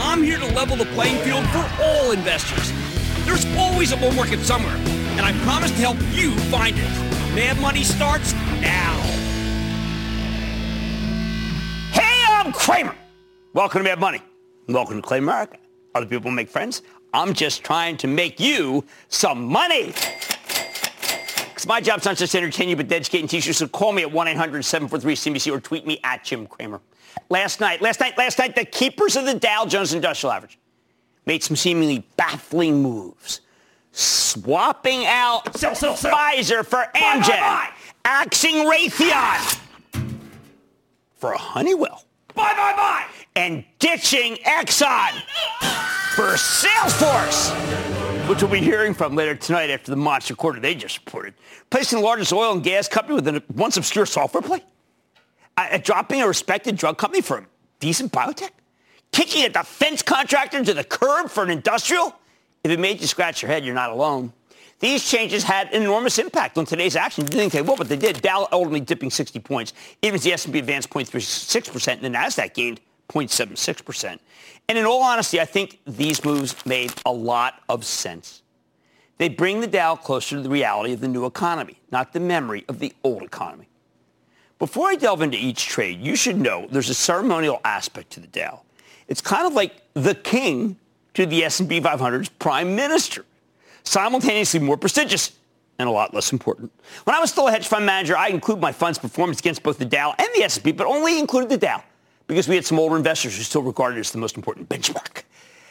I'm here to level the playing field for all investors. There's always a bull market somewhere, and I promise to help you find it. Mad Money starts now. Hey, I'm Cramer. Welcome to Mad Money. Welcome to Cramerica. Other people make friends. I'm just trying to make you some money. Because my job's not just to entertain you, but to educate and teach you. So call me at 1-800-743-CNBC or tweet me at Jim Cramer. Last night, last night, last night, the keepers of the Dow Jones Industrial Average made some seemingly baffling moves. Swapping out Sell, sell, sell. Pfizer for Amgen. buy, Axing Raytheon for Honeywell. Bye, bye, bye. And ditching Exxon for Salesforce, which we'll be hearing from later tonight after the monster quarter they just reported. Placing the largest oil and gas company with a once obscure software play. Dropping a respected drug company for a decent biotech? Kicking a defense contractor to the curb for an industrial? If it made you scratch your head, you're not alone. These changes had an enormous impact on today's action. You didn't think they will, but they did. Dow ultimately dipping 60 points. Even the S&P advanced 0.36% and the Nasdaq gained 0.76%. And in all honesty, I think these moves made a lot of sense. They bring the Dow closer to the reality of the new economy, not the memory of the old economy. Before I delve into each trade, you should know there's a ceremonial aspect to the Dow. It's kind of like the king to the S&P 500's prime minister, simultaneously more prestigious and a lot less important. When I was still a hedge fund manager, I included my fund's performance against both the Dow and the S&P, but only included the Dow because we had some older investors who still regarded it as the most important benchmark.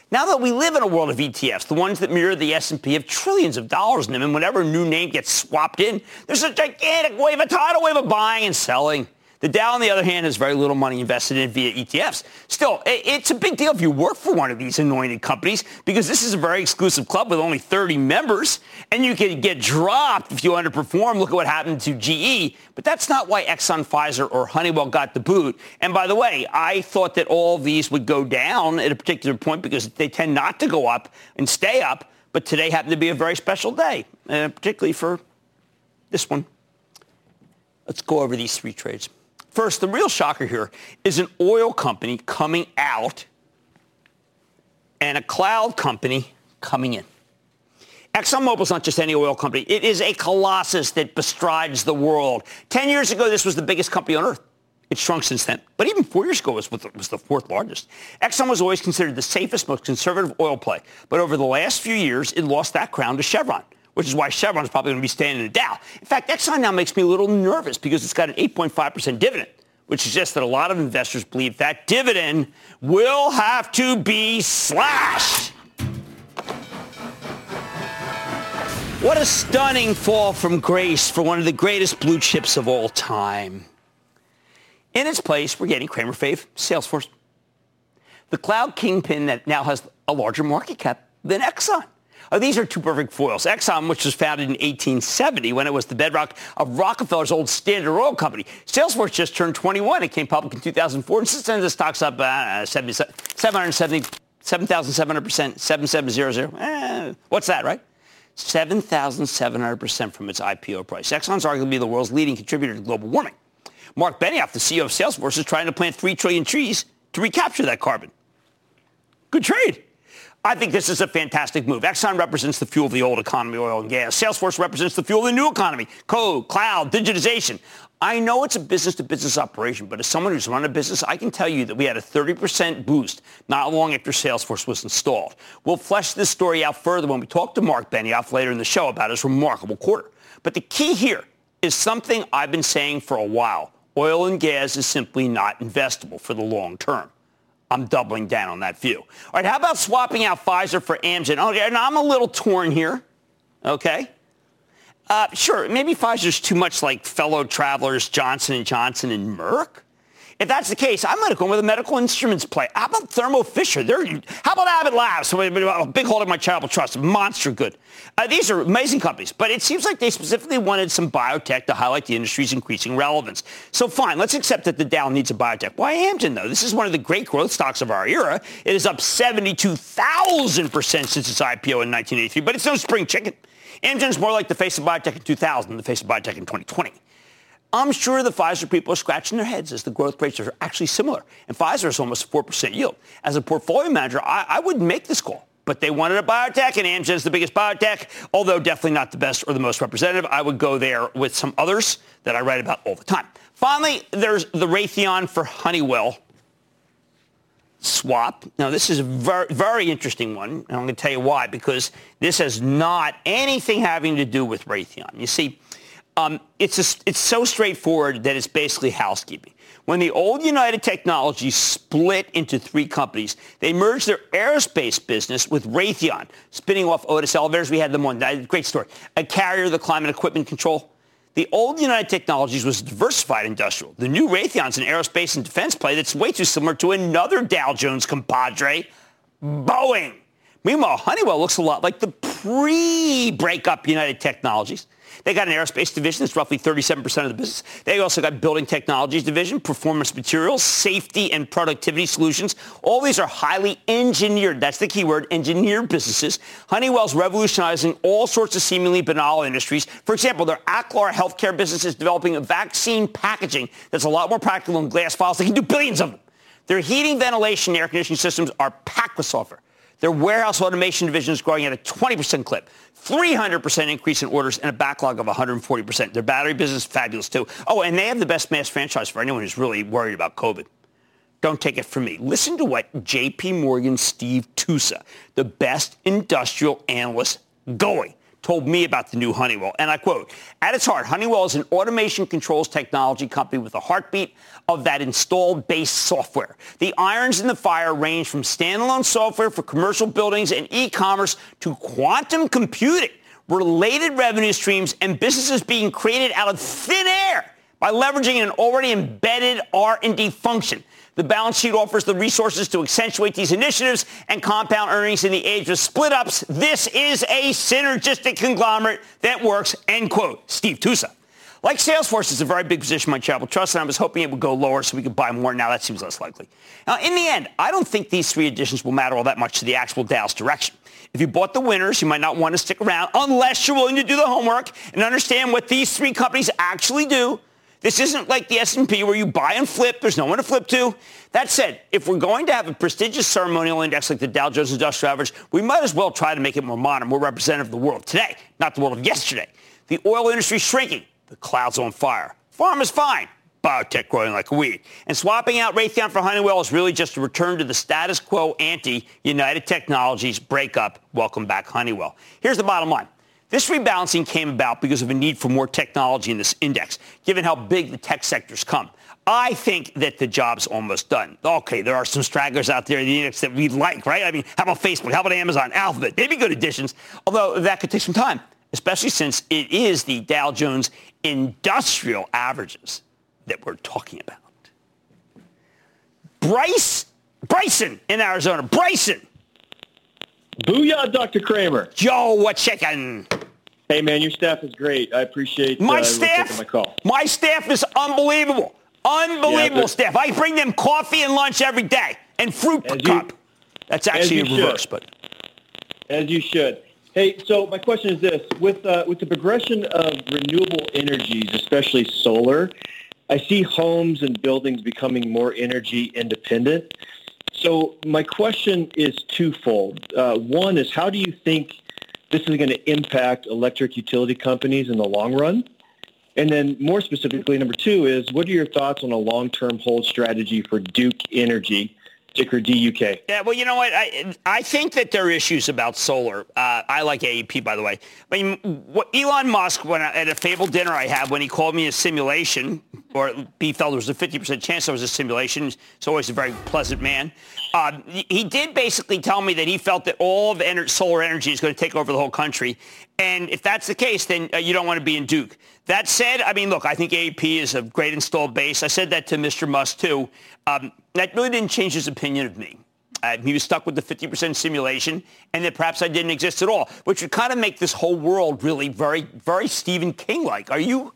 Now that we live in a world of ETFs, the ones that mirror the S&P have trillions of dollars in them, and whenever a new name gets swapped in, there's a gigantic wave, a tidal wave of buying and selling. The Dow, on the other hand, has very little money invested in via ETFs. Still, it's a big deal if you work for one of these anointed companies because this is a very exclusive club with only 30 members, and you can get dropped if you underperform. Look at what happened to GE. But that's not why Exxon, Pfizer, or Honeywell got the boot. And by the way, I thought that all these would go down at a particular point because they tend not to go up and stay up. But today happened to be a very special day, uh, particularly for this one. Let's go over these three trades. First, the real shocker here is an oil company coming out and a cloud company coming in. ExxonMobil is not just any oil company. It is a colossus that bestrides the world. Ten years ago, this was the biggest company on earth. It's shrunk since then. But even four years ago, it was the fourth largest. Exxon was always considered the safest, most conservative oil play. But over the last few years, it lost that crown to Chevron which is why Chevron's probably going to be staying in the Dow. In fact, Exxon now makes me a little nervous because it's got an 8.5% dividend, which suggests that a lot of investors believe that dividend will have to be slashed. What a stunning fall from grace for one of the greatest blue chips of all time. In its place, we're getting Cramer fave, Salesforce. The cloud kingpin that now has a larger market cap than Exxon. Uh, these are two perfect foils. Exxon, which was founded in 1870 when it was the bedrock of Rockefeller's old Standard Oil Company. Salesforce just turned 21. It came public in 2004. And since then, the stock's up uh, 770, 7,700%, 7700. Eh, what's that, right? 7,700% from its IPO price. Exxon's arguably the world's leading contributor to global warming. Marc Benioff, the CEO of Salesforce, is trying to plant 3 trillion trees to recapture that carbon. Good trade. I think this is a fantastic move. Exxon represents the fuel of the old economy, oil and gas. Salesforce represents the fuel of the new economy, code, cloud, digitization. I know it's a business-to-business operation, but as someone who's run a business, I can tell you that we had a 30% boost not long after Salesforce was installed. We'll flesh this story out further when we talk to Marc Benioff later in the show about his remarkable quarter. But the key here is something I've been saying for a while. Oil and gas is simply not investable for the long term. I'm doubling down on that view. All right, how about swapping out Pfizer for Amgen? Okay, and I'm a little torn here. Okay. Uh, sure, maybe Pfizer's too much like fellow travelers Johnson & Johnson and Merck. If that's the case, I'm going to go with a medical instruments play. How about Thermo Fisher? They're, how about Abbott Labs? A big hold of my charitable trust. Monster good. Uh, these are amazing companies, but it seems like they specifically wanted some biotech to highlight the industry's increasing relevance. So fine, let's accept that the Dow needs a biotech. Why Amgen, though? This is one of the great growth stocks of our era. It is up 72,000% since its IPO in 1983, but it's no spring chicken. Amgen's more like the face of biotech in 2000 than the face of biotech in 2020. I'm sure the Pfizer people are scratching their heads as the growth rates are actually similar. And Pfizer is almost 4% yield. As a portfolio manager, I, I would make this call. But they wanted a biotech, and Amgen is the biggest biotech, although definitely not the best or the most representative. I would go there with some others that I write about all the time. Finally, there's the Raytheon for Honeywell swap. Now, this is a very, very interesting one, and I'm going to tell you why, because this has not anything having to do with Raytheon. You see, um, it's, it's so straightforward that it's basically housekeeping. When the old United Technologies split into three companies, they merged their aerospace business with Raytheon, spinning off Otis Elevators. We had them on. Great story. A carrier, the climate equipment control. The old United Technologies was diversified industrial. The new Raytheon's an aerospace and defense play that's way too similar to another Dow Jones compadre, Boeing. Meanwhile, Honeywell looks a lot like the pre-breakup United Technologies. They got an aerospace division that's roughly 37% of the business. They also got building technologies division, performance materials, safety and productivity solutions. All these are highly engineered, that's the key word, engineered businesses. Honeywell's revolutionizing all sorts of seemingly banal industries. For example, their Aclar healthcare business is developing a vaccine packaging that's a lot more practical than glass files. They can do billions of them. Their heating, ventilation, and air conditioning systems are packed with software. Their warehouse automation division is growing at a 20% clip. 300% increase in orders and a backlog of 140%. Their battery business is fabulous too. Oh, and they have the best mass franchise for anyone who's really worried about COVID. Don't take it from me. Listen to what JP Morgan Steve Tusa, the best industrial analyst going, told me about the new Honeywell. And I quote, at its heart, Honeywell is an automation controls technology company with a heartbeat of that installed base software. The irons in the fire range from standalone software for commercial buildings and e-commerce to quantum computing, related revenue streams, and businesses being created out of thin air by leveraging an already embedded R&D function. The balance sheet offers the resources to accentuate these initiatives and compound earnings in the age of split ups. This is a synergistic conglomerate that works, end quote. Steve Tusa. Like Salesforce is a very big position my Charitable Trust, and I was hoping it would go lower so we could buy more. Now that seems less likely. Now, in the end, I don't think these three additions will matter all that much to the actual Dow's direction. If you bought the winners, you might not want to stick around unless you're willing to do the homework and understand what these three companies actually do this isn't like the S&P where you buy and flip. There's no one to flip to. That said, if we're going to have a prestigious ceremonial index like the Dow Jones Industrial Average, we might as well try to make it more modern, more representative of the world today, not the world of yesterday. The oil industry shrinking. The clouds on fire. Farm is fine. Biotech growing like a weed. And swapping out Raytheon for Honeywell is really just a return to the status quo anti-United Technologies breakup. Welcome back, Honeywell. Here's the bottom line. This rebalancing came about because of a need for more technology in this index, given how big the tech sector's come. I think that the job's almost done. Okay, there are some stragglers out there in the index that we like, right? I mean, how about Facebook? How about Amazon? Alphabet? They'd be good additions, although that could take some time, especially since it is the Dow Jones industrial averages that we're talking about. Bryce, Bryson in Arizona. Bryson. Booyah, Dr. Cramer. Joe, what's shaking? Hey, man, your staff is great. I appreciate my uh, staff. My call. My staff is unbelievable. Unbelievable yeah, staff. I bring them coffee and lunch every day and fruit cup. You, That's actually a reverse, should. but as you should. Hey, so my question is this: with uh, with the progression of renewable energies, especially solar, I see homes and buildings becoming more energy independent. So my question is twofold. Uh, one is, how do you think this is going to impact electric utility companies in the long run? And then more specifically, number two is, what are your thoughts on a long-term hold strategy for Duke Energy ticker DUK. Yeah, well, you know what? I I think that there are issues about solar. Uh, I like AEP, by the way. I mean, what Elon Musk, when I, at a fabled dinner I had, when he called me a simulation, or he felt there was a 50% chance I was a simulation. He's always a very pleasant man. Uh, he did basically tell me that he felt that all of ener- solar energy is going to take over the whole country. And if that's the case, then uh, you don't want to be in Duke. That said, I mean, look, I think AEP is a great installed base. I said that to Mr. Musk, too. Um, that really didn't change his opinion of me. Uh, he was stuck with the 50% simulation, and that perhaps I didn't exist at all, which would kind of make this whole world really very, very Stephen King-like. Are you?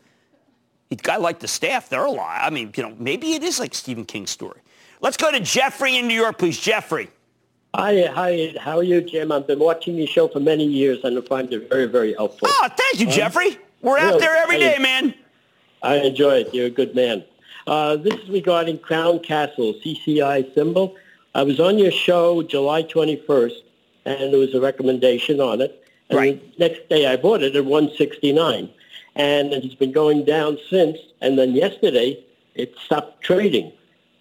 A guy like the staff, they're alive. I mean, you know, maybe it is like Stephen King's story. Let's go to Jeffrey in New York, please. Jeffrey. Hi, hi. How are you, Jim? I've been watching your show for many years, and I find it very, very helpful. Oh, thank you, Jeffrey. We're out there every day, man. I enjoy it. You're a good man. Uh, this is regarding Crown Castle, CCI symbol. I was on your show July 21st, and there was a recommendation on it. And right. the next day I bought it at 169 and it's been going down since. And then yesterday, it stopped trading.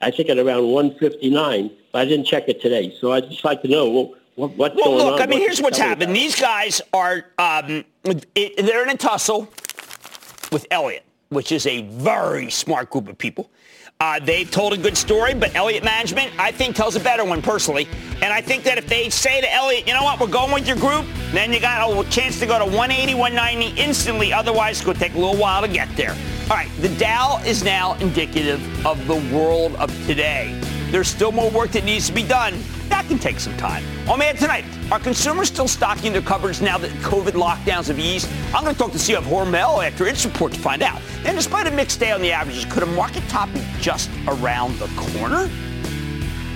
I think at around 159, but I didn't check it today. So I'd just like to know well, what, what's well, going look, on. I mean, What's here's what's happened. about? These guys are, um, it, they're in a tussle with Elliott, which is a very smart group of people. Uh, they've told a good story, but Elliott Management, I think, tells a better one personally. And I think that if they say to Elliott, you know what, we're going with your group, then you got a chance to go to 180, 190 instantly. Otherwise, it's going to take a little while to get there. All right, the Dow is now indicative of the world of today. There's still more work that needs to be done. That can take some time. On Man tonight, are consumers still stocking their cupboards now that COVID lockdowns have eased? I'm going to talk to CEO of Hormel after its report to find out. And despite a mixed day on the averages, could a market top be just around the corner?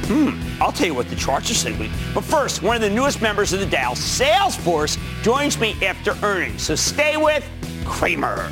Hmm, I'll tell you what the charts are saying. But first, one of the newest members of the Dow, Salesforce, joins me after earnings. So stay with Cramer.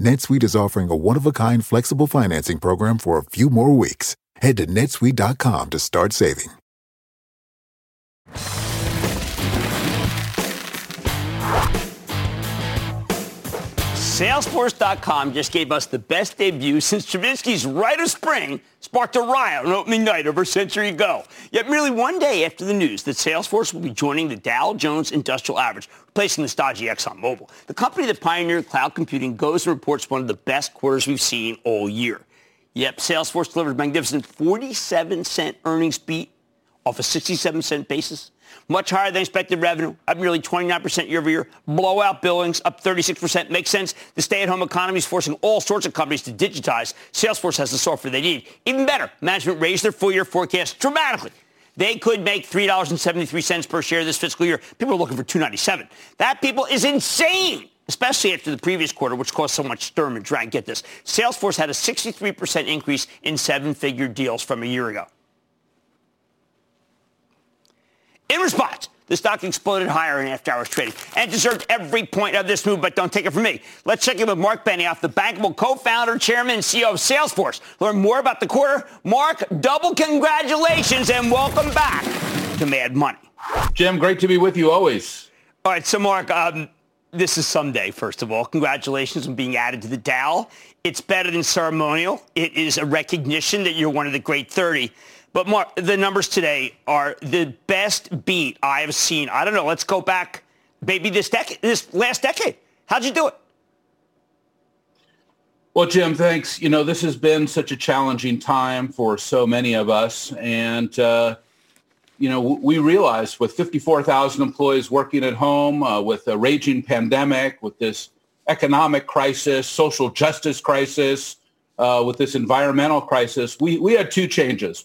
NetSuite is offering a one-of-a-kind flexible financing program for a few more weeks. Head to netsuite.com to start saving. Salesforce.com just gave us the best debut since Stravinsky's Rite of Spring sparked a riot on opening night over a century ago. Yet merely one day after the news that Salesforce will be joining the Dow Jones Industrial Average, replacing the stodgy ExxonMobil, the company that pioneered cloud computing goes and reports one of the best quarters we've seen all year. Yep, Salesforce delivered a magnificent 47 cent earnings beat off a 67 cent basis. Much higher than expected revenue, up nearly 29% year over year. Blowout billings, up 36%. Makes sense. The stay-at-home economy is forcing all sorts of companies to digitize. Salesforce has the software they need. Even better, management raised their full-year forecast dramatically. They could make $3.73 per share this fiscal year. People are looking for 297. That people is insane, especially after the previous quarter, which caused so much sturm and drang. Get this. Salesforce had a 63% increase in seven-figure deals from a year ago. In response, the stock exploded higher in after-hours trading and deserved every point of this move, but don't take it from me. Let's check in with Marc Benioff, the bankable co-founder, chairman, and CEO of Salesforce. Learn more about the quarter. Marc, double congratulations and welcome back to Mad Money. Jim, great to be with you always. All right, so Marc, um, this is someday, first of all. Congratulations on being added to the Dow. It's better than ceremonial. It is a recognition that you're one of the great 30. But Marc, the numbers today are the best beat I have seen. I don't know. Let's go back, maybe this decade, this last decade. How'd you do it? Well, Jim, thanks. You know, this has been such a challenging time for so many of us. And, uh, you know, we realized with 54,000 employees working at home, uh, with a raging pandemic, with this economic crisis, social justice crisis, uh, with this environmental crisis, we, we had two changes.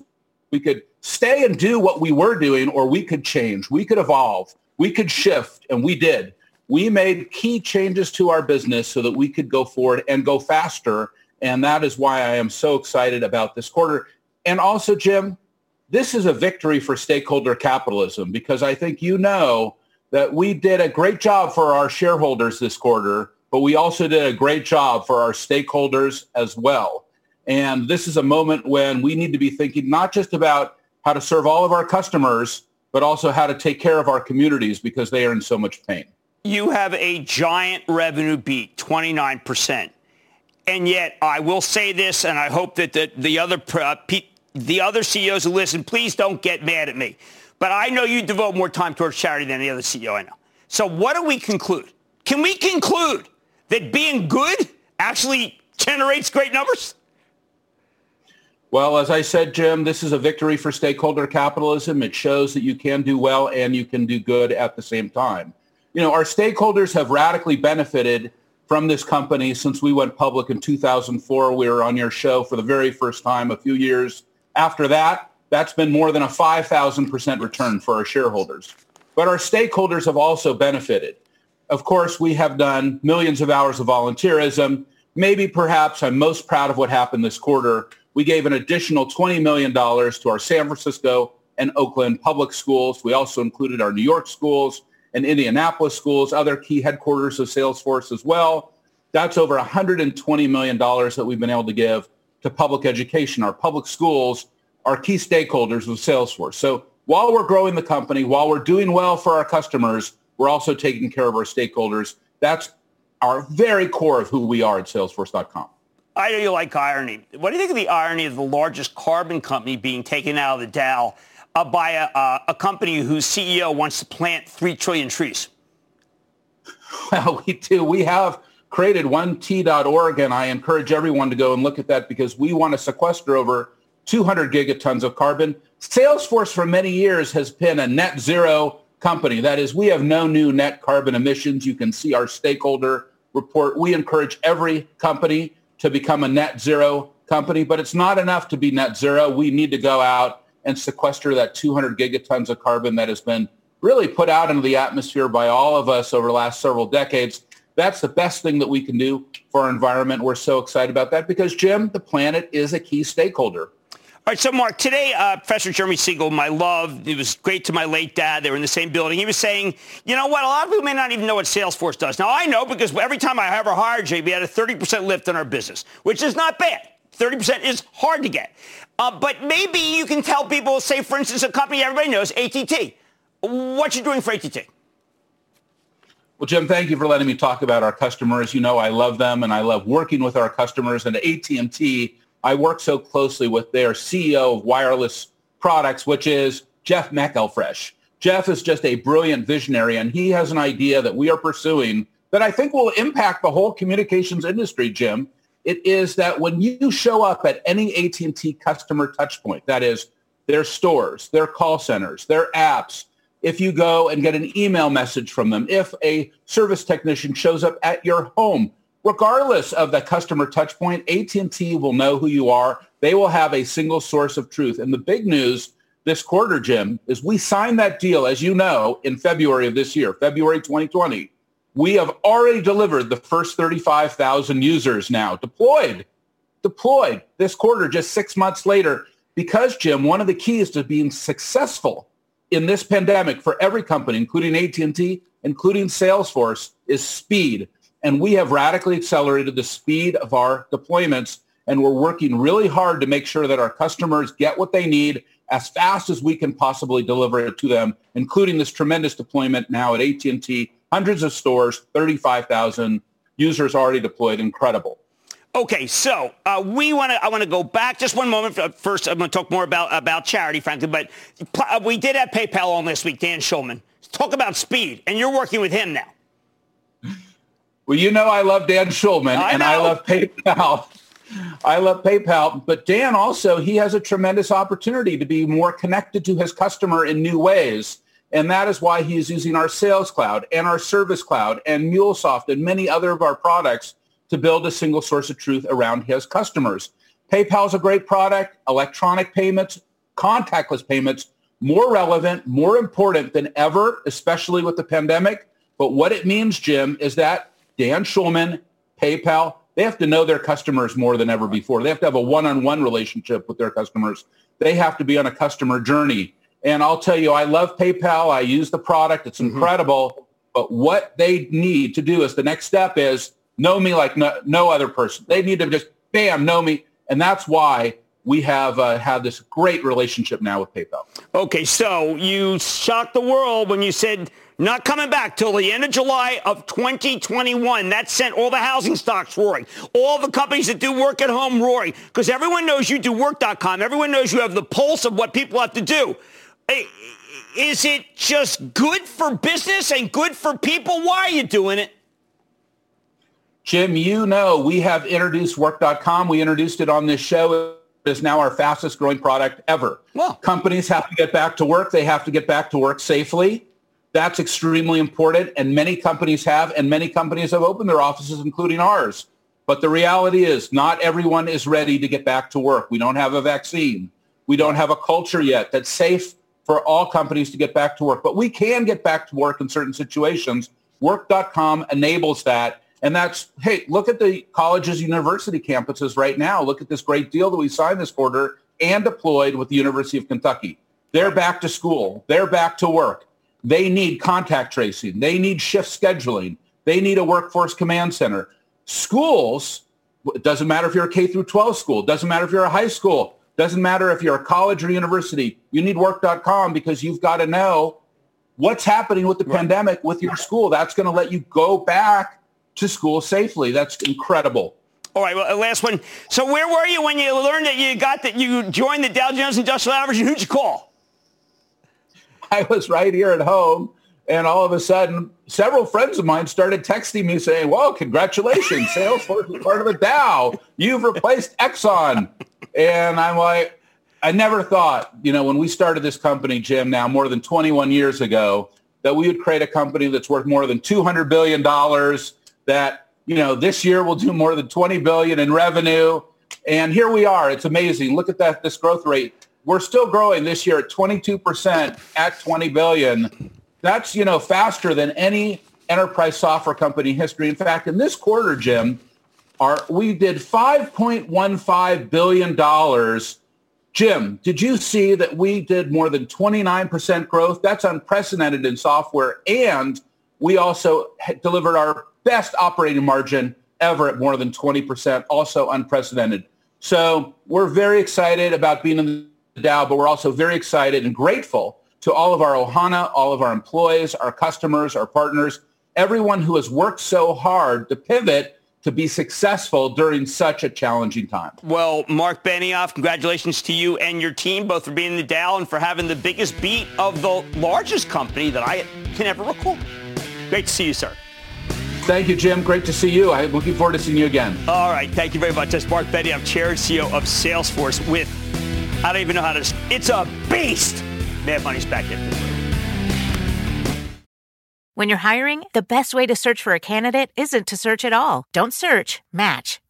We could stay and do what we were doing, or we could change. We could evolve. We could shift, and we did. We made key changes to our business so that we could go forward and go faster. And that is why I am so excited about this quarter. And also, Jim, this is a victory for stakeholder capitalism because I think you know that we did a great job for our shareholders this quarter, but we also did a great job for our stakeholders as well. And this is a moment when we need to be thinking not just about how to serve all of our customers, but also how to take care of our communities because they are in so much pain. You have a giant revenue beat, 29%. And yet, I will say this, and I hope that the, the other uh, the other CEOs who listen, please don't get mad at me. But I know you devote more time towards charity than any other CEO I know. So what do we conclude? Can we conclude that being good actually generates great numbers? Well, as I said, Jim, this is a victory for stakeholder capitalism. It shows that you can do well and you can do good at the same time. You know, our stakeholders have radically benefited from this company since we went public in 2004. We were on your show for the very first time a few years after that. That's been more than a 5,000% return for our shareholders. But our stakeholders have also benefited. Of course, we have done millions of hours of volunteerism. Maybe perhaps I'm most proud of what happened this quarter we gave an additional $20 million to our San Francisco and Oakland public schools. We also included our New York schools and Indianapolis schools, other key headquarters of Salesforce as well. That's over $120 million that we've been able to give to public education. Our public schools are key stakeholders of Salesforce. So while we're growing the company, while we're doing well for our customers, we're also taking care of our stakeholders. That's our very core of who we are at salesforce.com. I know you like irony. What do you think of the irony of the largest carbon company being taken out of the Dow uh, by a, uh, a company whose CEO wants to plant 3 trillion trees? Well, we do. We have created 1t.org, and I encourage everyone to go and look at that because we want to sequester over 200 gigatons of carbon. Salesforce for many years has been a net zero company. That is, we have no new net carbon emissions. You can see our stakeholder report. We encourage every company to become a net zero company, but it's not enough to be net zero. We need to go out and sequester that 200 gigatons of carbon that has been really put out into the atmosphere by all of us over the last several decades. That's the best thing that we can do for our environment. We're so excited about that because, Jim, the planet is a key stakeholder. All right, so Marc, today, uh, Professor Jeremy Siegel, my love, it was great to my late dad. They were in the same building. He was saying, you know what, a lot of people may not even know what Salesforce does. Now, I know because every time I ever hired Jay, we had a 30% lift in our business, which is not bad. 30% is hard to get. Uh, but maybe you can tell people, say, for instance, a company everybody knows, ATT. What you doing for ATT? Well, Jim, thank you for letting me talk about our customers. You know, I love them and I love working with our customers. And AT&T I work so closely with their CEO of wireless products, which is Jeff McElfresh. Jeff is just a brilliant visionary, and he has an idea that we are pursuing that I think will impact the whole communications industry, Jim. It is that when you show up at any AT&T customer touchpoint, that is their stores, their call centers, their apps, if you go and get an email message from them, if a service technician shows up at your home, regardless of the customer touch point, AT&T will know who you are. They will have a single source of truth. And the big news this quarter, Jim, is we signed that deal, as you know, in February of this year, February 2020. We have already delivered the first 35,000 users now deployed, deployed this quarter, just six months later. Because, Jim, one of the keys to being successful in this pandemic for every company, including AT&T, including Salesforce, is speed. And we have radically accelerated the speed of our deployments. And we're working really hard to make sure that our customers get what they need as fast as we can possibly deliver it to them, including this tremendous deployment now at AT&T, hundreds of stores, 35,000 users already deployed. Incredible. Okay, so uh, we want to. I want to go back just one moment. First, I'm going to talk more about about charity, frankly. But uh, we did have PayPal on this week. Dan Schulman, talk about speed, and you're working with him now. Well, you know I love Dan Schulman, I and know. I love PayPal. I love PayPal, but Dan also he has a tremendous opportunity to be more connected to his customer in new ways. And that is why he is using our Sales Cloud and our Service Cloud and MuleSoft and many other of our products to build a single source of truth around his customers. PayPal is a great product. Electronic payments, contactless payments, more relevant, more important than ever, especially with the pandemic. But what it means, Jim, is that Dan Schulman, PayPal, they have to know their customers more than ever before. They have to have a one-on-one relationship with their customers. They have to be on a customer journey. And I'll tell you, I love PayPal. I use the product. It's mm-hmm. incredible. But what they need to do is the next step is know me like no, no other person. They need to just, bam, know me. And that's why we have uh, had this great relationship now with PayPal. Okay, so you shocked the world when you said not coming back till the end of July of 2021. That sent all the housing stocks roaring. All the companies that do work at home roaring because everyone knows you do work.com. Everyone knows you have the pulse of what people have to do. Is it just good for business and good for people? Why are you doing it? Jim, you know we have introduced work.com. We introduced it on this show. It is now our fastest growing product ever. Well, companies have to get back to work. They have to get back to work safely. That's extremely important. And many companies have, and many companies have opened their offices, including ours. But the reality is not everyone is ready to get back to work. We don't have a vaccine. We don't have a culture yet that's safe for all companies to get back to work. But we can get back to work in certain situations. Work.com enables that and that's, hey, look at the colleges, university campuses right now. Look at this great deal that we signed this quarter and deployed with the University of Kentucky. They're back to school. They're back to work. They need contact tracing. They need shift scheduling. They need a workforce command center. Schools, it doesn't matter if you're a K through 12 school. Doesn't matter if you're a high school. Doesn't matter if you're a college or university. You need work.com because you've got to know what's happening with the right. pandemic with your school. That's going to let you go back to school safely. That's incredible. All right, well, uh, last one. So where were you when you learned that you got that you joined the Dow Jones Industrial Average, and who'd you call? I was right here at home, and all of a sudden, several friends of mine started texting me saying, "Well, congratulations, Salesforce is part of the Dow. You've replaced Exxon." And I'm like, I never thought, you know, when we started this company, Jim, now more than 21 years ago, that we would create a company that's worth more than 200 billion dollars that, you know, this year we'll do more than 20 billion in revenue. And here we are. It's amazing. Look at that, this growth rate. We're still growing this year at 22% at 20 billion. That's, you know, faster than any enterprise software company history. In fact, in this quarter, Jim, our, we did $5.15 billion. Jim, did you see that we did more than 29% growth? That's unprecedented in software. And we also delivered our best operating margin ever at more than 20%, also unprecedented. So we're very excited about being in the Dow, but we're also very excited and grateful to all of our Ohana, all of our employees, our customers, our partners, everyone who has worked so hard to pivot to be successful during such a challenging time. Well, Marc Benioff, congratulations to you and your team, both for being in the Dow and for having the biggest beat of the largest company that I can ever recall. Great to see you, sir. Thank you, Jim. Great to see you. I'm looking forward to seeing you again. All right. Thank you very much. That's Marc Benioff, Chair and CEO of Salesforce with I don't even know how to. It's a beast. Mad Money's back in. When you're hiring, the best way to search for a candidate isn't to search at all. Don't search, match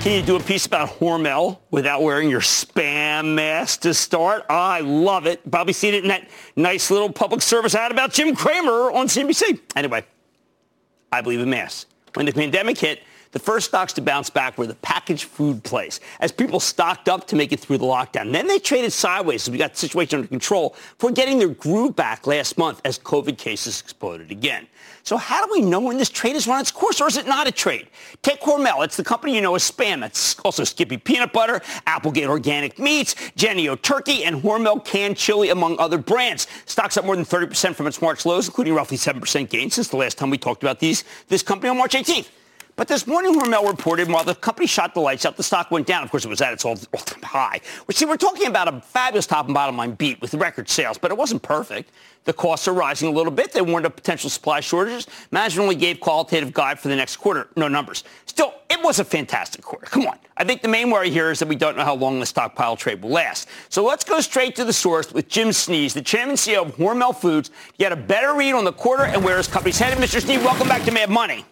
Can you do a piece about Hormel without wearing your spam mask to start? I love it. Probably seen it in that nice little public service ad about Jim Cramer on CNBC. Anyway, I believe in masks. When the pandemic hit, the first stocks to bounce back were the packaged food place as people stocked up to make it through the lockdown. Then they traded sideways as we got the situation under control for getting their groove back last month as COVID cases exploded again. So how do we know when this trade has run its course, or is it not a trade? Take Hormel. It's the company you know as Spam. That's also Skippy Peanut Butter, Applegate Organic Meats, Jennie-O Turkey, and Hormel Canned Chili, among other brands. Stocks up more than 30% from its March lows, including roughly 7% gain since the last time we talked about these, this company on March 18th. But this morning, Hormel reported while the company shot the lights out, the stock went down. Of course, it was at its all-time high. Which, see, we're talking about a fabulous top and bottom line beat with record sales, but it wasn't perfect. The costs are rising a little bit. They warned of potential supply shortages. Management only gave qualitative guide for the next quarter. No numbers. Still, it was a fantastic quarter. Come on. I think the main worry here is that we don't know how long the stockpile trade will last. So let's go straight to the source with Jim Snee, the chairman and CEO of Hormel Foods, get a better read on the quarter and where his company's headed. Mr. Snee, welcome back to Mad Money.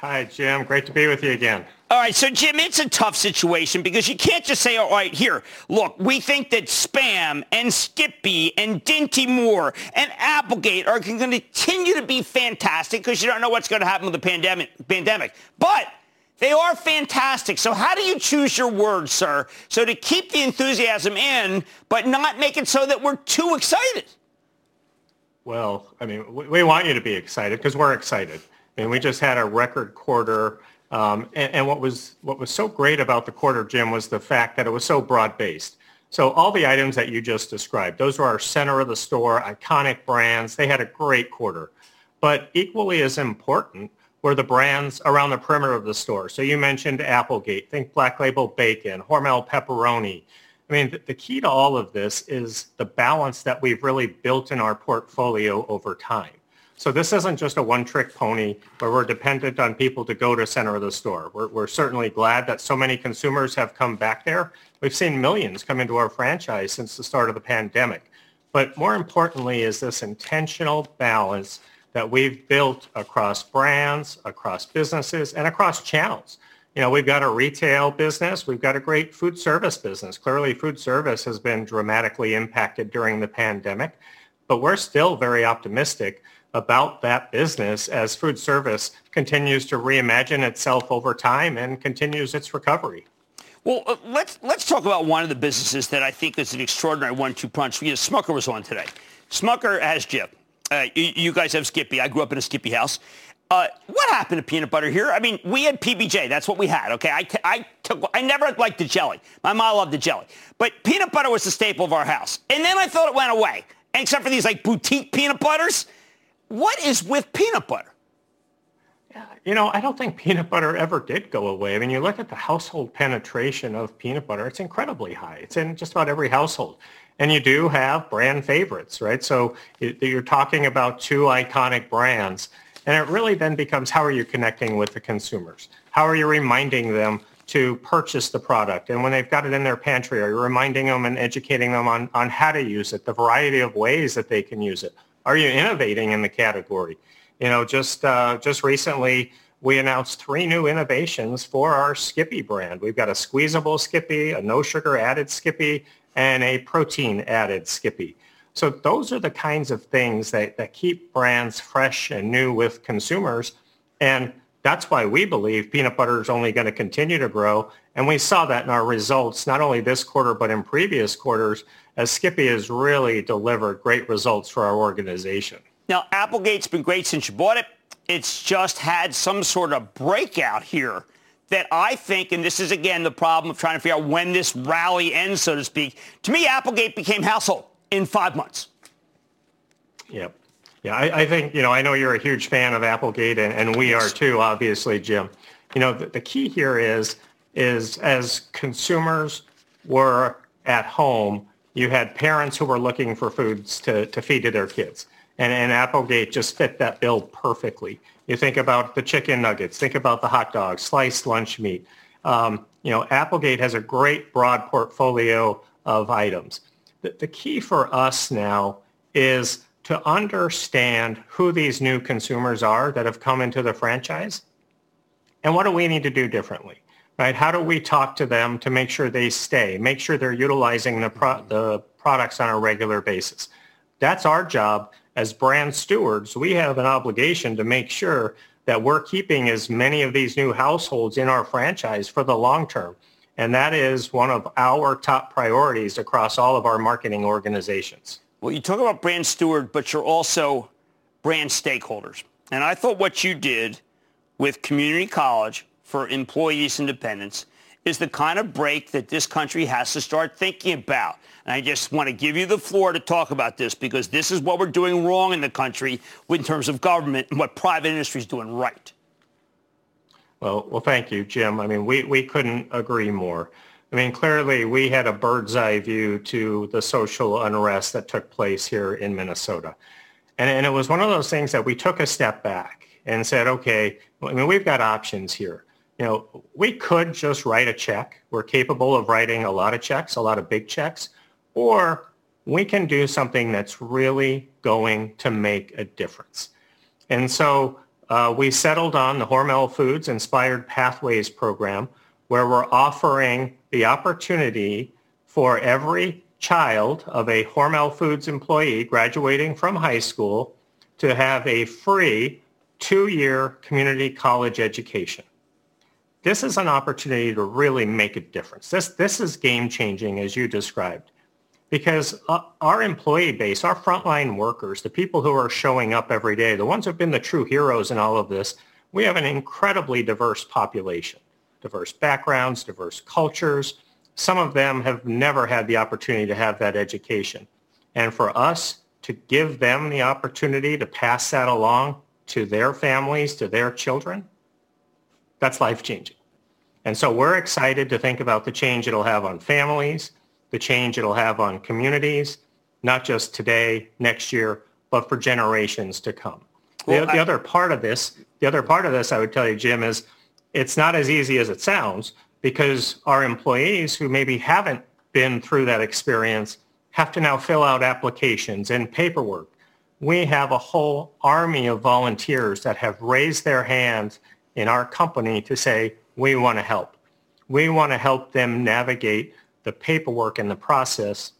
Hi, Jim. Great to be with you again. All right, so Jim, it's a tough situation because you can't just say, all right, here, look, we think that Spam and Skippy and Dinty Moore and Applegate are going to continue to be fantastic because you don't know what's going to happen with the pandemic. pandemic. But they are fantastic. So how do you choose your words, sir? So to keep the enthusiasm in, but not make it so that we're too excited. Well, I mean, we want you to be excited because we're excited. And we just had a record quarter. Um, and, and, what was what was so great about the quarter, Jim, was the fact that it was so broad-based. So all the items that you just described, those were our center of the store, iconic brands. They had a great quarter. But equally as important were the brands around the perimeter of the store. So you mentioned Applegate, think Black Label Bacon, Hormel Pepperoni. I mean, the, the key to all of this is the balance that we've really built in our portfolio over time. So this isn't just a one-trick pony where we're dependent on people to go to center of the store. We're, we're certainly glad that so many consumers have come back there. We've seen millions come into our franchise since the start of the pandemic. But more importantly is this intentional balance that we've built across brands, across businesses, and across channels. You know, we've got a retail business. We've got a great food service business. Clearly, food service has been dramatically impacted during the pandemic, but we're still very optimistic about that business as food service continues to reimagine itself over time and continues its recovery. Well, uh, let's let's talk about one of the businesses that I think is an extraordinary one-two punch. You know, Smucker was on today. Smucker has Jif. Uh, you, you, guys have Skippy. I grew up in a Skippy house. Uh, what happened to peanut butter here? I mean, we had PBJ. That's what we had. Okay, I, took. I never liked the jelly. My mom loved the jelly, but peanut butter was the staple of our house. And then I thought it went away, except for these like boutique peanut butters. What is with peanut butter? Yeah, you know, I don't think peanut butter ever did go away. I mean, you look at the household penetration of peanut butter, it's incredibly high. It's in just about every household. And you do have brand favorites, right? So you're talking about two iconic brands. And it really then becomes how are you connecting with the consumers? How are you reminding them to purchase the product? And when they've got it in their pantry, are you reminding them and educating them on, on how to use it, the variety of ways that they can use it? Are you innovating in the category? You know, just uh, just recently, we announced three new innovations for our Skippy brand. We've got a squeezable Skippy, a no sugar added Skippy, and a protein added Skippy. So those are the kinds of things that, that keep brands fresh and new with consumers. And that's why we believe peanut butter is only going to continue to grow. And we saw that in our results, not only this quarter, but in previous quarters, as Skippy has really delivered great results for our organization. Now, Applegate's been great since you bought it. It's just had some sort of breakout here that I think, and this is again the problem of trying to figure out when this rally ends, so to speak. To me, Applegate became household in five months. Yep. Yeah, I, I, think, you know, I know you're a huge fan of Applegate, and, and we are too, obviously, Jim. You know, the, the key here is, is as consumers were at home, you had parents who were looking for foods to, to feed to their kids. And, and Applegate just fit that bill perfectly. You think about the chicken nuggets, think about the hot dogs, sliced lunch meat. Um, you know, Applegate has a great broad portfolio of items. The, the key for us now is to understand who these new consumers are that have come into the franchise and what do we need to do differently, right? How do we talk to them to make sure they stay, make sure they're utilizing the, pro- mm-hmm. the products on a regular basis? That's our job as brand stewards. We have an obligation to make sure that we're keeping as many of these new households in our franchise for the long term. And that is one of our top priorities across all of our marketing organizations. Well, you talk about brand steward, but you're also brand stakeholders. And I thought what you did with community college for employees and dependents is the kind of break that this country has to start thinking about. And I just want to give you the floor to talk about this because this is what we're doing wrong in the country in terms of government and what private industry is doing right. Well, well, thank you, Jim. I mean, we, we couldn't agree more. I mean, clearly we had a bird's eye view to the social unrest that took place here in Minnesota. And, and it was one of those things that we took a step back and said, okay, I mean, we've got options here. You know, we could just write a check. We're capable of writing a lot of checks, a lot of big checks, or we can do something that's really going to make a difference. And so uh, we settled on the Hormel Foods Inspired Pathways program, where we're offering the opportunity for every child of a Hormel Foods employee graduating from high school to have a free two-year community college education. This is an opportunity to really make a difference. This, this is game-changing, as you described, because uh, our employee base, our frontline workers, the people who are showing up every day, the ones who have been the true heroes in all of this, we have an incredibly diverse population diverse backgrounds, diverse cultures. Some of them have never had the opportunity to have that education. And for us to give them the opportunity to pass that along to their families, to their children, that's life-changing. And so we're excited to think about the change it'll have on families, the change it'll have on communities, not just today, next year, but for generations to come. Well, the, I- the other part of this, the other part of this, I would tell you, Jim, is it's not as easy as it sounds because our employees who maybe haven't been through that experience have to now fill out applications and paperwork. We have a whole army of volunteers that have raised their hands in our company to say, we want to help. We want to help them navigate the paperwork and the process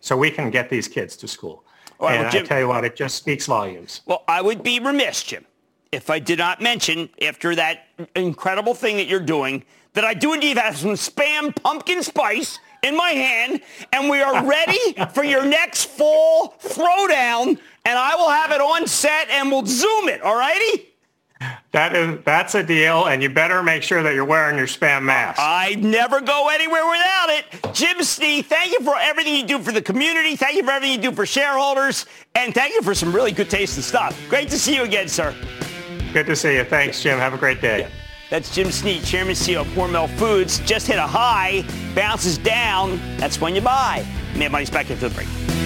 so we can get these kids to school. Right, and well, Jim, I tell you what, it just speaks volumes. Well, I would be remiss, Jim, if I did not mention, after that incredible thing that you're doing, that I do indeed have some spam pumpkin spice in my hand, and we are ready for your next fall throwdown, and I will have it on set, and we'll zoom it, all righty? That is that's a deal, and you better make sure that you're wearing your spam mask. I never go anywhere without it. Jim Snee, thank you for everything you do for the community. Thank you for everything you do for shareholders, and thank you for some really good tasting stuff. Great to see you again, sir. Good to see you. Thanks, Jim. Have a great day. That's Jim Snee, Chairman CEO of Hormel Foods. Just hit a high, bounces down. That's when you buy. Mad Money's back into the break.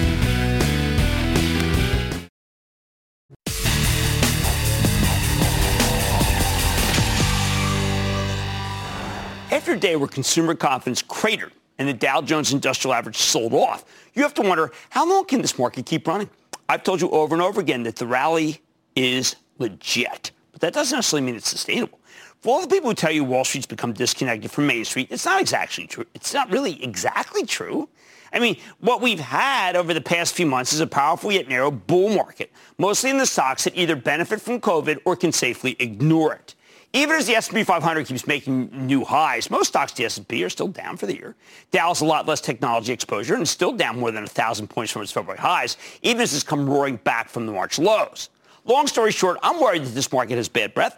After a day where consumer confidence cratered and the Dow Jones Industrial Average sold off, you have to wonder, how long can this market keep running? I've told you over and over again that the rally is legit. but that doesn't necessarily mean it's sustainable. For all the people who tell you Wall Street's become disconnected from Main Street, it's not exactly true. It's not really exactly true. I mean, what we've had over the past few months is a powerful yet narrow bull market, mostly in the stocks that either benefit from COVID or can safely ignore it. Even as the S&P 500 keeps making new highs, most stocks the S&P are still down for the year. Dow has a lot less technology exposure and still down more than 1,000 points from its February highs, even as it's come roaring back from the March lows. Long story short, I'm worried that this market has bad breath,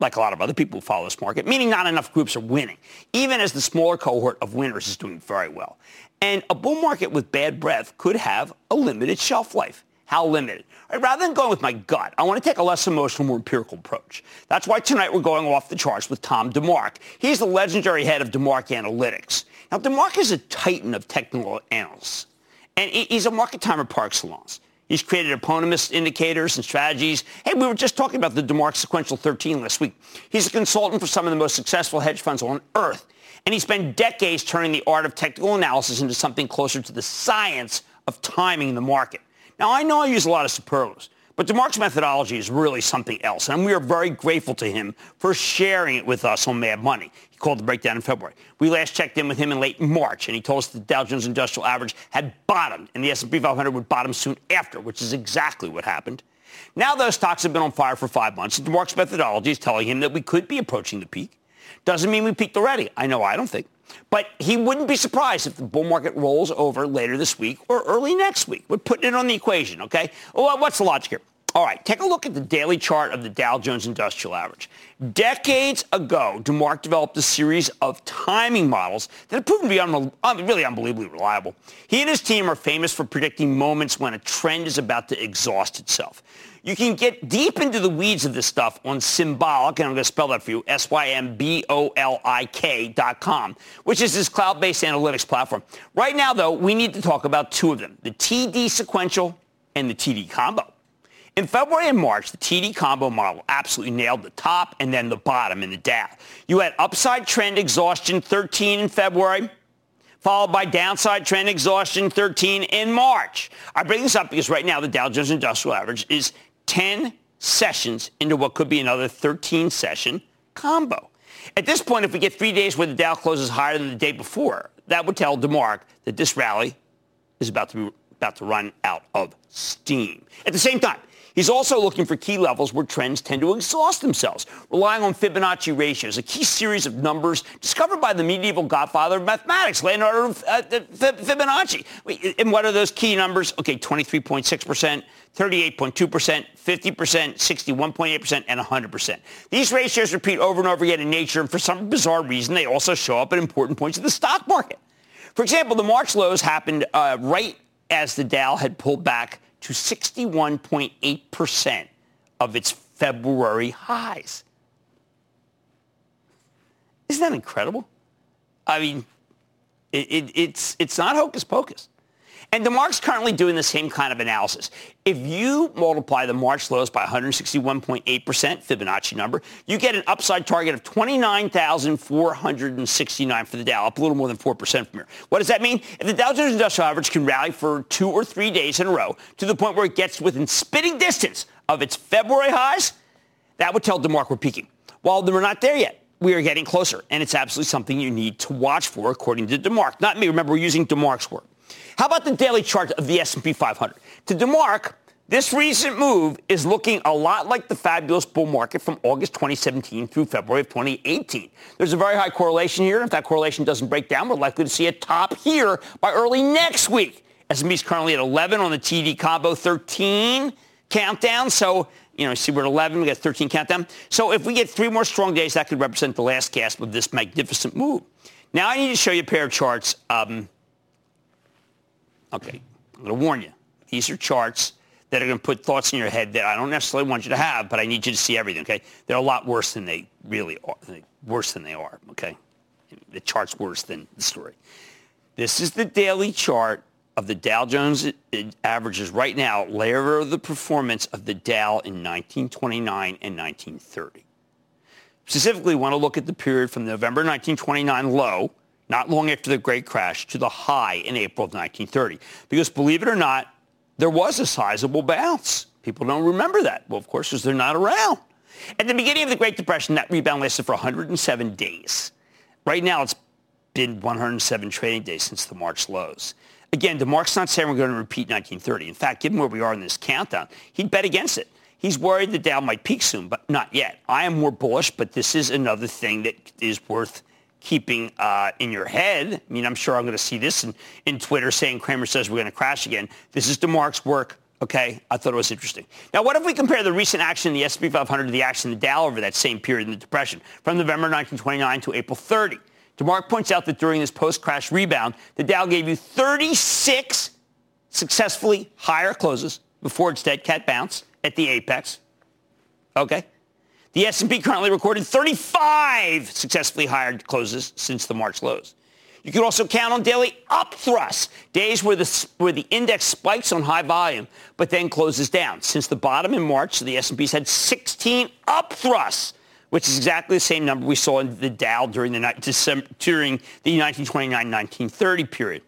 like a lot of other people who follow this market, meaning not enough groups are winning, even as the smaller cohort of winners is doing very well. And a bull market with bad breath could have a limited shelf life. How limited? Right, rather than going with my gut, I want to take a less emotional, more empirical approach. That's why tonight we're going off the charts with Tom DeMark. He's the legendary head of DeMark Analytics. Now, DeMark is a titan of technical analysts, and he's a market timer par excellence. He's created eponymous indicators and strategies. Hey, we were just talking about the DeMark Sequential 13 last week. He's a consultant for some of the most successful hedge funds on earth. And he spent decades turning the art of technical analysis into something closer to the science of timing the market. Now, I know I use a lot of superlatives, but DeMark's methodology is really something else, and we are very grateful to him for sharing it with us on Mad Money. He called the breakdown in February. We last checked in with him in late March, and he told us the Dow Jones Industrial Average had bottomed, and the S&P 500 would bottom soon after, which is exactly what happened. Now those stocks have been on fire for five months, and DeMark's methodology is telling him that we could be approaching the peak. Doesn't mean we peaked already. I know I don't think. But he wouldn't be surprised if the bull market rolls over later this week or early next week. We're putting it on the equation, okay? Well, what's the logic here? All right, take a look at the daily chart of the Dow Jones Industrial Average. Decades ago, DeMark developed a series of timing models that have proven to be un- really unbelievably reliable. He and his team are famous for predicting moments when a trend is about to exhaust itself. You can get deep into the weeds of this stuff on Symbolik, and I'm going to spell that for you, S-Y-M-B-O-L-I-K dot com, which is this cloud-based analytics platform. Right now, though, we need to talk about two of them, the TD sequential and the TD combo. In February and March, the TD combo model absolutely nailed the top and then the bottom in the Dow. You had upside trend exhaustion 13 in February, followed by downside trend exhaustion 13 in March. I bring this up because right now the Dow Jones Industrial Average is 10 sessions into what could be another 13 session combo. At this point, if we get three days where the Dow closes higher than the day before, that would tell DeMark that this rally is about to, be, about to run out of steam. At the same time, He's also looking for key levels where trends tend to exhaust themselves, relying on Fibonacci ratios, a key series of numbers discovered by the medieval godfather of mathematics, Leonardo uh, Fibonacci. And what are those key numbers? Okay, 23.6%, 38.2%, 50%, 61.8%, and 100%. These ratios repeat over and over again in nature, and for some bizarre reason, they also show up at important points of the stock market. For example, the March lows happened uh, right as the Dow had pulled back to 61.8% of its February highs. Isn't that incredible? I mean, it, it, it's, it's not hocus pocus. And DeMark's currently doing the same kind of analysis. If you multiply the March lows by 161.8% Fibonacci number, you get an upside target of 29,469 for the Dow, up a little more than 4% from here. What does that mean? If the Dow Jones Industrial Average can rally for two or three days in a row to the point where it gets within spitting distance of its February highs, that would tell DeMark we're peaking. While we're not there yet, we are getting closer, and it's absolutely something you need to watch for, according to DeMark. Not me. Remember, we're using DeMark's work. How about the daily chart of the S&P 500? To DeMark, this recent move is looking a lot like the fabulous bull market from August 2017 through February of 2018. There's a very high correlation here. If that correlation doesn't break down, we're likely to see a top here by early next week. S&P is currently at 11 on the TD combo 13 countdown. So, you know, see we're at 11, we got 13 countdown. So if we get three more strong days, that could represent the last gasp of this magnificent move. Now I need to show you a pair of charts. Um, Okay, I'm going to warn you. These are charts that are going to put thoughts in your head that I don't necessarily want you to have, but I need you to see everything, okay? They're a lot worse than they really are, worse than they are, okay? The chart's worse than the story. This is the daily chart of the Dow Jones averages right now, layer of the performance of the Dow in 1929 and 1930. Specifically, want to look at the period from November 1929 low not long after the Great Crash, to the high in April of 1930. Because believe it or not, there was a sizable bounce. People don't remember that. Well, of course, because they're not around. At the beginning of the Great Depression, that rebound lasted for 107 days. Right now, it's been 107 trading days since the March lows. Again, DeMark's not saying we're going to repeat 1930. In fact, given where we are in this countdown, he'd bet against it. He's worried the Dow might peak soon, but not yet. I am more bullish, but this is another thing that is worth keeping uh, in your head. I mean, I'm sure I'm going to see this in, in Twitter saying Cramer says we're going to crash again. This is DeMark's work. Okay, I thought it was interesting. Now, what if we compare the recent action in the S&P 500 to the action in the Dow over that same period in the Depression, from November 1929 to April 30? DeMark points out that during this post-crash rebound, the Dow gave you 36 successfully higher closes before its dead cat bounce at the apex. Okay? The S&P currently recorded 35 successfully higher closes since the March lows. You can also count on daily up thrusts, days where the, where the index spikes on high volume, but then closes down. Since the bottom in March, the S&P's had 16 up thrusts, which is exactly the same number we saw in the Dow during the, December, during the 1929-1930 period.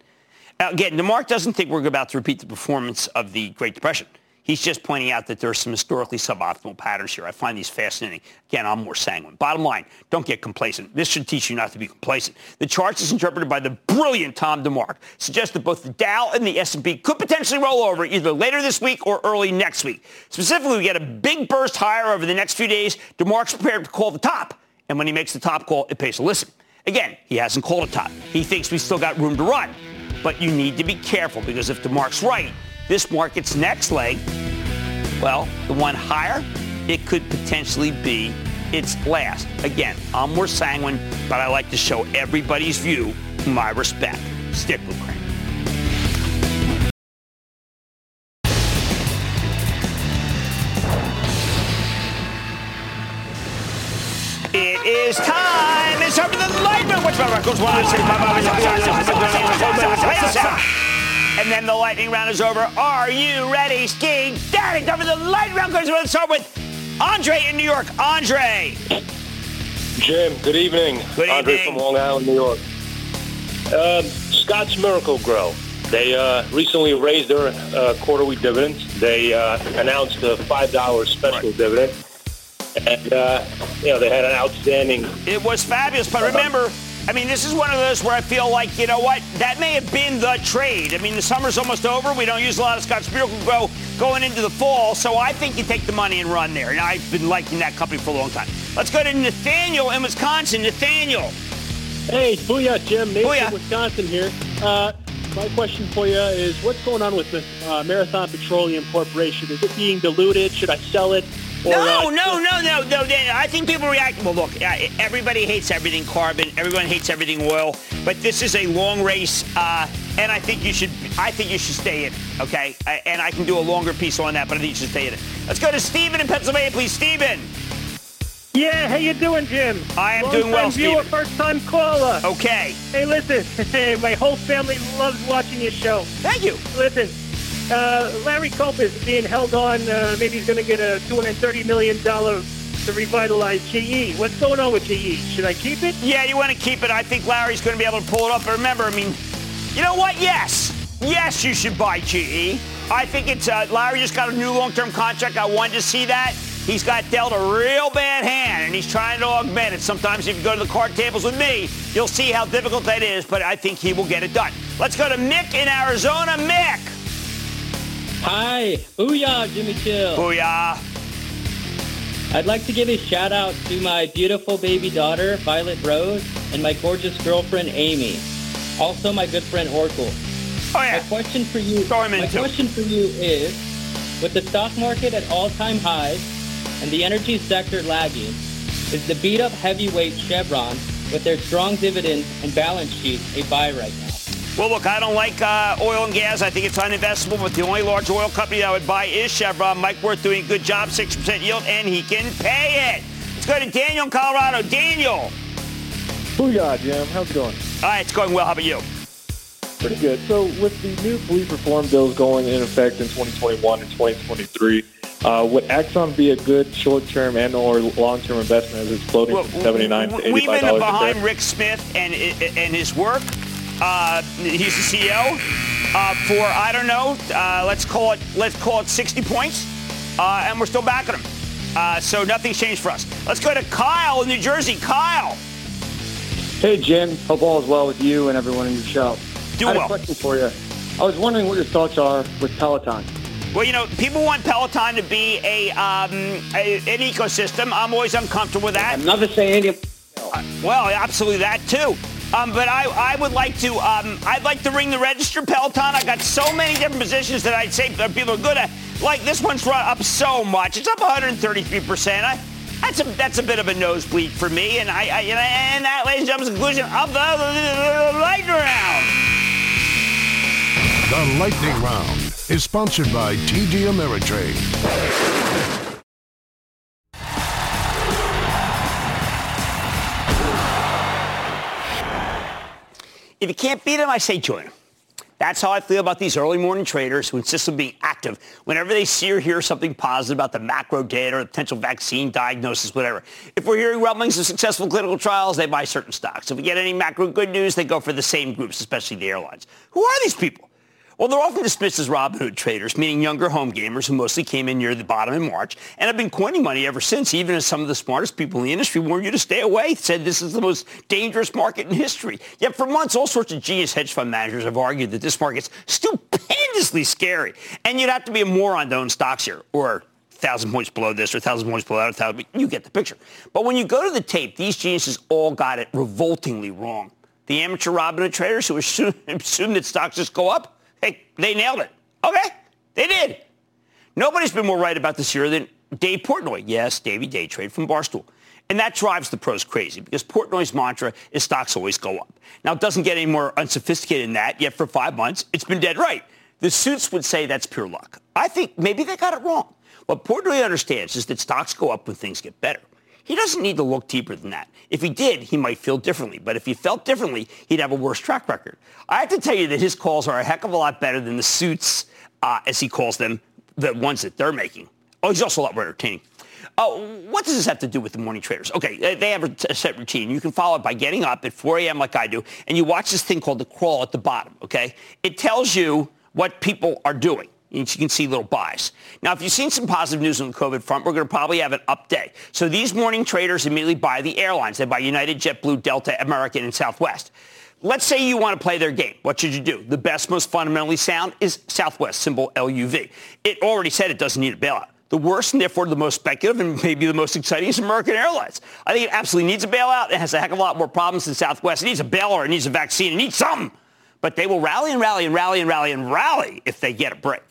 Now, again, DeMark doesn't think we're about to repeat the performance of the Great Depression. He's just pointing out that there are some historically suboptimal patterns here. I find these fascinating. Again, I'm more sanguine. Bottom line, don't get complacent. This should teach you not to be complacent. The charts as interpreted by the brilliant Tom DeMark suggest that both the Dow and the S&P could potentially roll over either later this week or early next week. Specifically, we get a big burst higher over the next few days. DeMark's prepared to call the top. And when he makes the top call, it pays to listen. Again, he hasn't called a top. He thinks we still got room to run. But you need to be careful because if DeMark's right, this market's next leg, well, the one higher, it could potentially be its last. Again, I'm more sanguine, but I like to show everybody's view my respect. Stick with Cramer. It is time. It's for the light round. What's my records? And then the lightning round is over. Are you ready, Ski Daddy? Time for the lightning round. Let's start with Andre in New York. Andre. Jim, good evening. Good evening. Andre from Long Island, New York. Um, Scotts Miracle-Gro. They uh, recently raised their uh, quarterly dividends. They uh, announced a $5 special dividend. And, uh, you know, they had an outstanding It was fabulous, but remember, I mean, this is one of those where I feel like, you know what, that may have been the trade. I mean, the summer's almost over. We don't use a lot of Scotts Miracle-Gro going into the fall, so I think you take the money and run there. And I've been liking that company for a long time. Let's go to Nathaniel in Wisconsin. Nathaniel. Hey, booyah, Jim. Nate Booyah. Wisconsin here. Uh, my question for you is, what's going on with the uh, Marathon Petroleum Corporation? Is it being diluted? Should I sell it? Or, No, no, no, no, no. I think people react. Well, look, uh, everybody hates everything carbon. Everyone hates everything oil. But this is a long race, uh, and I think you should. I think you should stay in. it, Okay, I, and I can do a longer piece on that, but I think you should stay in it. Let's go to Stephen in Pennsylvania, please. Stephen. Yeah, how you doing, Jim? I am doing well, Long-time viewer, Steven. first-time caller. Okay. Hey, listen, Hey, my whole family loves watching your show. Thank you. Listen, uh, Larry Culp is being held on. Uh, maybe he's going to get a $230 million to revitalize GE. What's going on with GE? Should I keep it? Yeah, you want to keep it. I think Larry's going to be able to pull it up. But remember, I mean, you know what? Yes. Yes, you should buy GE. I think it's uh, Larry just got a new long-term contract. I wanted to see that. He's got dealt a real bad hand, and he's trying to augment it. Sometimes if you go to the card tables with me, you'll see how difficult that is, but I think he will get it done. Let's go to Mick in Arizona. Mick. Hi. Booyah, Jimmy Chill. Booyah. I'd like to give a shout out to my beautiful baby daughter, Violet Rose, and my gorgeous girlfriend, Amy. Also my good friend, Oracle. Oh, yeah. My question for you, Throw him my question for you is, with the stock market at all-time highs and the energy sector lagging, is the beat-up heavyweight Chevron with their strong dividends and balance sheet a buy right now? Well, look, I don't like uh, oil and gas. I think it's uninvestable, but the only large oil company that I would buy is Chevron. Mike Wirth doing a good job, 6% yield, and he can pay it. Let's go to Daniel in Colorado. Daniel. Booyah, Jim. How's it going? All right, it's going well. How about you? Pretty good. So, with the new police reform bills going in effect in 2021 and 2023, uh, would Axon be a good short-term and/or long-term investment as it's floating from 79 to 85 We've been behind? Rick Smith and and his work. Uh, he's the CEO uh, for I don't know. Uh, let's call it let's call it 60 points, uh, and we're still backing him. Uh, so nothing's changed for us. Let's go to Kyle in New Jersey. Kyle. Hey, Jim. Hope all is well with you and everyone in your show. Do I well. a question for you. I was wondering what your thoughts are with Peloton. Well, you know, people want Peloton to be a, um, a an ecosystem. I'm always uncomfortable with that. I'm not saying any. Uh, well, absolutely that too. Um, but I, I would like to um, I'd like to ring the register Peloton. I got so many different positions that I'd say people are good at. Like this one's run up so much. It's up 133 percent. That's a that's a bit of a nosebleed for me. And I, I and that, ladies and gentlemen, conclusion of the lightning round. The lightning round is sponsored by TD Ameritrade. If you can't beat them, I say join them. That's how I feel about these early morning traders who insist on being active whenever they see or hear something positive about the macro data or the potential vaccine diagnosis, whatever. If we're hearing rumblings of successful clinical trials, they buy certain stocks. If we get any macro good news, they go for the same groups, especially the airlines. Who are these people? Well, they're often dismissed as Robinhood traders, meaning younger home gamers who mostly came in near the bottom in March and have been coining money ever since, even as some of the smartest people in the industry warned you to stay away, said this is the most dangerous market in history. Yet for months, all sorts of genius hedge fund managers have argued that this market's stupendously scary. And you'd have to be a moron to own stocks here, or thousand points below this or thousand points below that. Thousand, you get the picture. But when you go to the tape, these geniuses all got it revoltingly wrong. The amateur Robinhood traders who assume, assume that stocks just go up, Hey, they nailed it. Okay, they did. Nobody's been more right about this year than Dave Portnoy. Yes, Davey Day trade from Barstool. And that drives the pros crazy because Portnoy's mantra is stocks always go up. Now, it doesn't get any more unsophisticated than that, yet for five months, it's been dead right. The suits would say that's pure luck. I think maybe they got it wrong. What Portnoy understands is that stocks go up when things get better. He doesn't need to look deeper than that. If he did, he might feel differently. But if he felt differently, he'd have a worse track record. I have to tell you that his calls are a heck of a lot better than the suits, uh, as he calls them, the ones that they're making. Oh, he's also a lot more entertaining. Oh, what does this have to do with the morning traders? Okay, they have a set routine. You can follow it by getting up at 4 a.m. like I do, and you watch this thing called the crawl at the bottom, okay? It tells you what people are doing you can see little buys. Now, if you've seen some positive news on the COVID front, we're going to probably have an up day. So these morning traders immediately buy the airlines. They buy United, JetBlue, Delta, American, and Southwest. Let's say you want to play their game. What should you do? The best, most fundamentally sound is Southwest, symbol LUV. It already said it doesn't need a bailout. The worst and therefore the most speculative and maybe the most exciting is American Airlines. I think it absolutely needs a bailout. It has a heck of a lot more problems than Southwest. It needs a bailout. It needs a vaccine. It needs something. But they will rally and rally and rally and rally and rally if they get a break.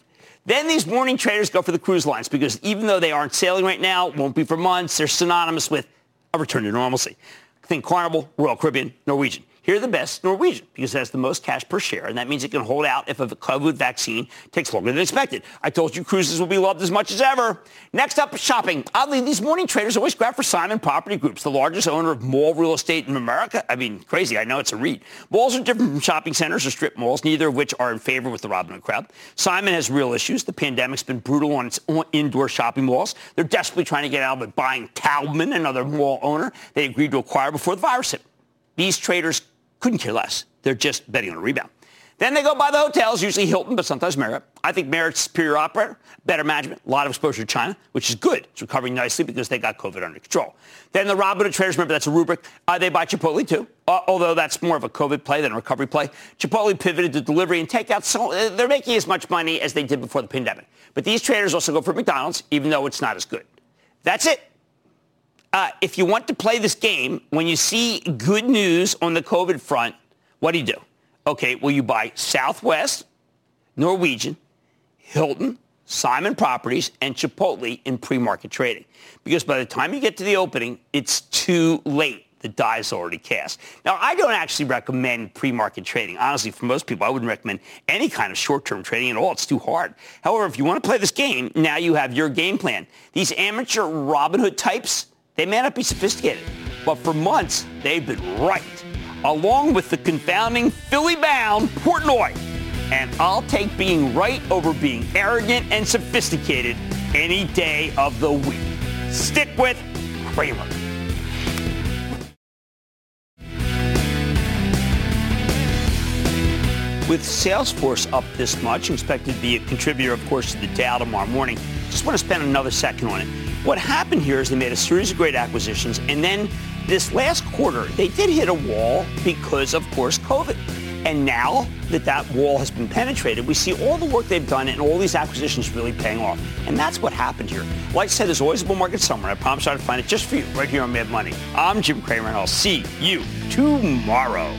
Then these morning traders go for the cruise lines because even though they aren't sailing right now, won't be for months, they're synonymous with a return to normalcy. Think Carnival, Royal Caribbean, Norwegian. Here the best, Norwegian, because it has the most cash per share, and that means it can hold out if a COVID vaccine takes longer than expected. I told you cruises will be loved as much as ever. Next up, shopping. Oddly, these morning traders always grab for Simon Property Groups, the largest owner of mall real estate in America. I mean, crazy. I know it's a REIT. Malls are different from shopping centers or strip malls, neither of which are in favor with the Robinhood crowd. Simon has real issues. The pandemic's been brutal on its indoor shopping malls. They're desperately trying to get out of it buying Taubman, another mall owner they agreed to acquire before the virus hit. These traders couldn't care less. They're just betting on a rebound. Then they go by the hotels, usually Hilton, but sometimes Marriott. I think Marriott's superior operator, better management, a lot of exposure to China, which is good. It's recovering nicely because they got COVID under control. Then the Robinhood traders, remember that's a rubric. Uh, they buy Chipotle too, uh, although that's more of a COVID play than a recovery play. Chipotle pivoted to delivery and takeout, so uh, they're making as much money as they did before the pandemic. But these traders also go for McDonald's, even though it's not as good. That's it. Uh, if you want to play this game, when you see good news on the COVID front, what do you do? Okay, well, you buy Southwest, Norwegian, Hilton, Simon Properties, and Chipotle in pre-market trading. Because by the time you get to the opening, it's too late. The die is already cast. Now, I don't actually recommend pre-market trading. Honestly, for most people, I wouldn't recommend any kind of short-term trading at all. It's too hard. However, if you want to play this game, now you have your game plan. These amateur Robinhood types, they may not be sophisticated, but for months, they've been right, along with the confounding Philly-bound Portnoy. And I'll take being right over being arrogant and sophisticated any day of the week. Stick with Cramer. With Salesforce up this much, expected to be a contributor, of course, to the Dow tomorrow morning, just want to spend another second on it. What happened here is they made a series of great acquisitions, and then this last quarter, they did hit a wall because, of course, COVID. And now that that wall has been penetrated, we see all the work they've done and all these acquisitions really paying off. And that's what happened here. Like I said, there's always a bull market somewhere. I promise I'll find it just for you right here on Mad Money. I'm Jim Cramer, and I'll see you tomorrow.